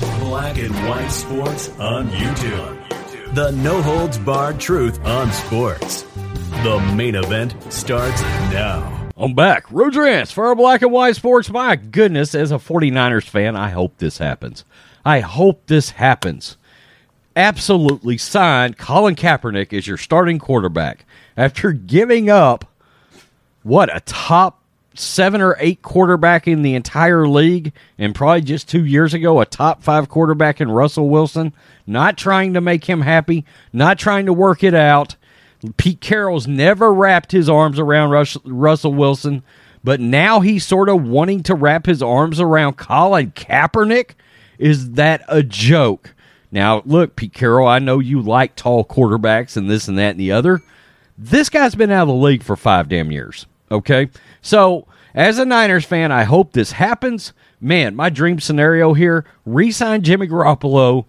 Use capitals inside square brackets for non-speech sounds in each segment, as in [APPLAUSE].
Black and White Sports on YouTube. The no holds barred truth on sports. The main event starts now. I'm back. Rants for our Black and White Sports. My goodness, as a 49ers fan, I hope this happens. I hope this happens. Absolutely signed Colin Kaepernick as your starting quarterback after giving up, what, a top seven or eight quarterback in the entire league, and probably just two years ago, a top five quarterback in Russell Wilson. Not trying to make him happy, not trying to work it out. Pete Carroll's never wrapped his arms around Rush, Russell Wilson, but now he's sort of wanting to wrap his arms around Colin Kaepernick. Is that a joke? Now, look, Pete Carroll, I know you like tall quarterbacks and this and that and the other. This guy's been out of the league for five damn years. Okay. So, as a Niners fan, I hope this happens. Man, my dream scenario here re sign Jimmy Garoppolo,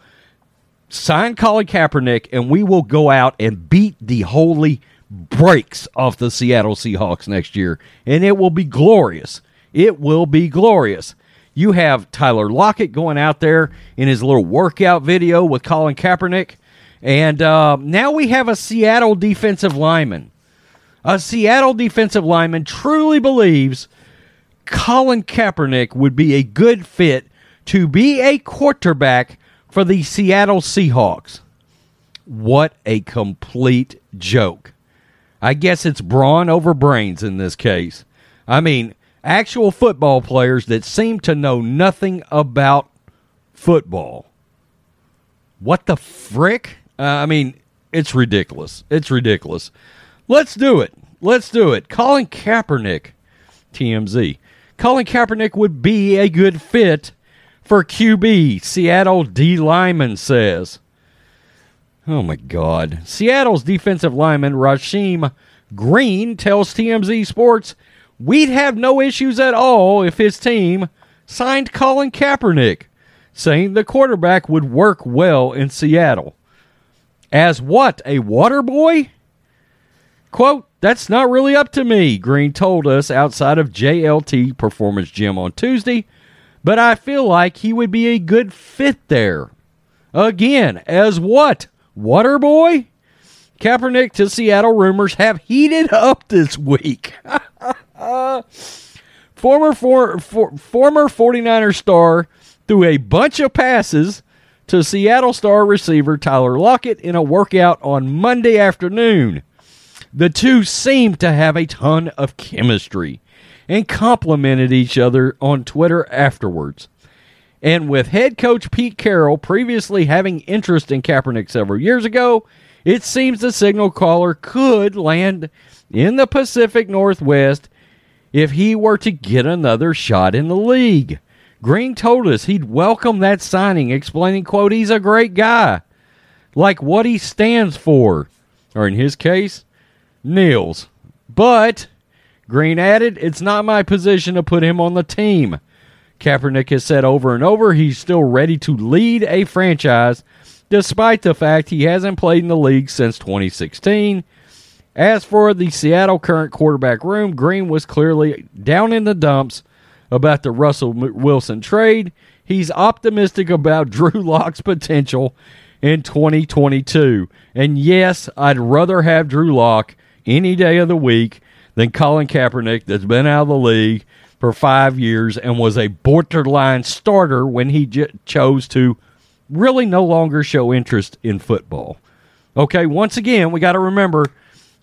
sign Colin Kaepernick, and we will go out and beat the holy brakes off the Seattle Seahawks next year. And it will be glorious. It will be glorious. You have Tyler Lockett going out there in his little workout video with Colin Kaepernick. And uh, now we have a Seattle defensive lineman. A Seattle defensive lineman truly believes Colin Kaepernick would be a good fit to be a quarterback for the Seattle Seahawks. What a complete joke. I guess it's brawn over brains in this case. I mean, actual football players that seem to know nothing about football. What the frick? Uh, I mean, it's ridiculous. It's ridiculous. Let's do it. Let's do it. Colin Kaepernick, TMZ. Colin Kaepernick would be a good fit for QB, Seattle D lineman says. Oh my God. Seattle's defensive lineman, Rasheem Green, tells TMZ Sports we'd have no issues at all if his team signed Colin Kaepernick, saying the quarterback would work well in Seattle. As what, a water boy? Quote, that's not really up to me, Green told us outside of JLT Performance Gym on Tuesday, but I feel like he would be a good fit there. Again, as what? Water boy? Kaepernick to Seattle rumors have heated up this week. [LAUGHS] former for, for, former 49er star threw a bunch of passes to Seattle star receiver Tyler Lockett in a workout on Monday afternoon. The two seemed to have a ton of chemistry and complimented each other on Twitter afterwards. And with head coach Pete Carroll previously having interest in Kaepernick several years ago, it seems the signal caller could land in the Pacific Northwest if he were to get another shot in the league. Green told us he'd welcome that signing, explaining, quote, he's a great guy. Like what he stands for. Or in his case, kneels. But, Green added, it's not my position to put him on the team. Kaepernick has said over and over he's still ready to lead a franchise, despite the fact he hasn't played in the league since 2016. As for the Seattle current quarterback room, Green was clearly down in the dumps about the Russell Wilson trade. He's optimistic about [LAUGHS] Drew Lock's potential in 2022. And yes, I'd rather have Drew Lock any day of the week than Colin Kaepernick, that's been out of the league for five years and was a borderline starter when he j- chose to really no longer show interest in football. Okay, once again, we got to remember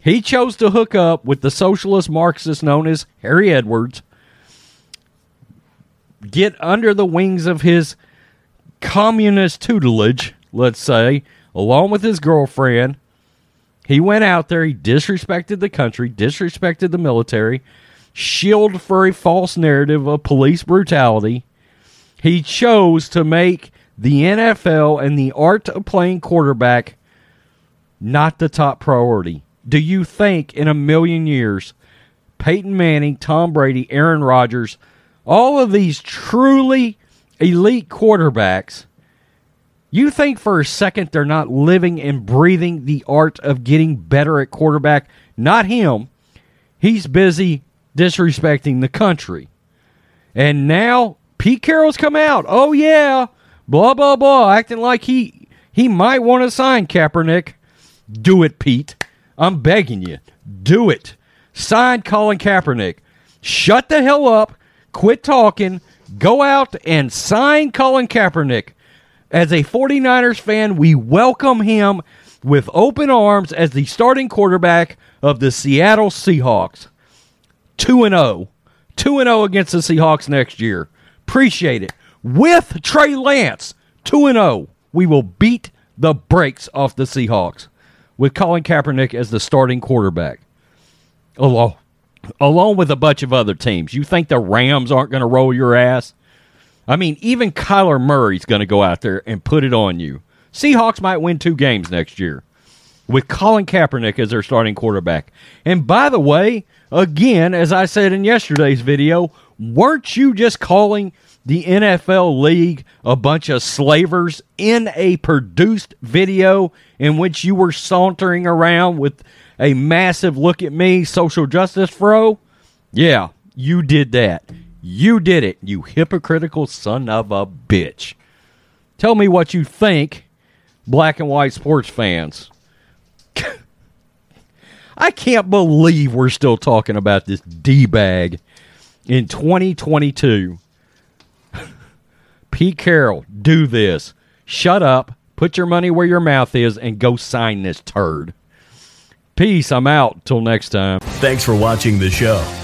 he chose to hook up with the socialist Marxist known as Harry Edwards, get under the wings of his communist tutelage, let's say, along with his girlfriend, he went out there, he disrespected the country, disrespected the military, shielded for a false narrative of police brutality. He chose to make the NFL and the art of playing quarterback not the top priority. Do you think in a million years, Peyton Manning, Tom Brady, Aaron Rodgers, all of these truly elite quarterbacks, you think for a second they're not living and breathing the art of getting better at quarterback? Not him. He's busy disrespecting the country. And now Pete Carroll's come out. Oh yeah, blah blah blah, acting like he he might want to sign Kaepernick. Do it, Pete. I'm begging you. Do it. Sign Colin Kaepernick. Shut the hell up. Quit talking. Go out and sign Colin Kaepernick. As a 49ers fan, we welcome him with open arms as the starting quarterback of the Seattle Seahawks. 2 and 0. 2 and 0 against the Seahawks next year. Appreciate it. With Trey Lance, 2 and 0. We will beat the brakes off the Seahawks with Colin Kaepernick as the starting quarterback. Along, along with a bunch of other teams. You think the Rams aren't going to roll your ass? I mean, even Kyler Murray's going to go out there and put it on you. Seahawks might win two games next year with Colin Kaepernick as their starting quarterback. And by the way, again, as I said in yesterday's video, weren't you just calling the NFL league a bunch of slavers in a produced video in which you were sauntering around with a massive look at me social justice fro? Yeah, you did that. You did it, you hypocritical son of a bitch. Tell me what you think, black and white sports fans. [LAUGHS] I can't believe we're still talking about this D bag in 2022. [LAUGHS] Pete Carroll, do this. Shut up, put your money where your mouth is, and go sign this turd. Peace. I'm out. Till next time. Thanks for watching the show.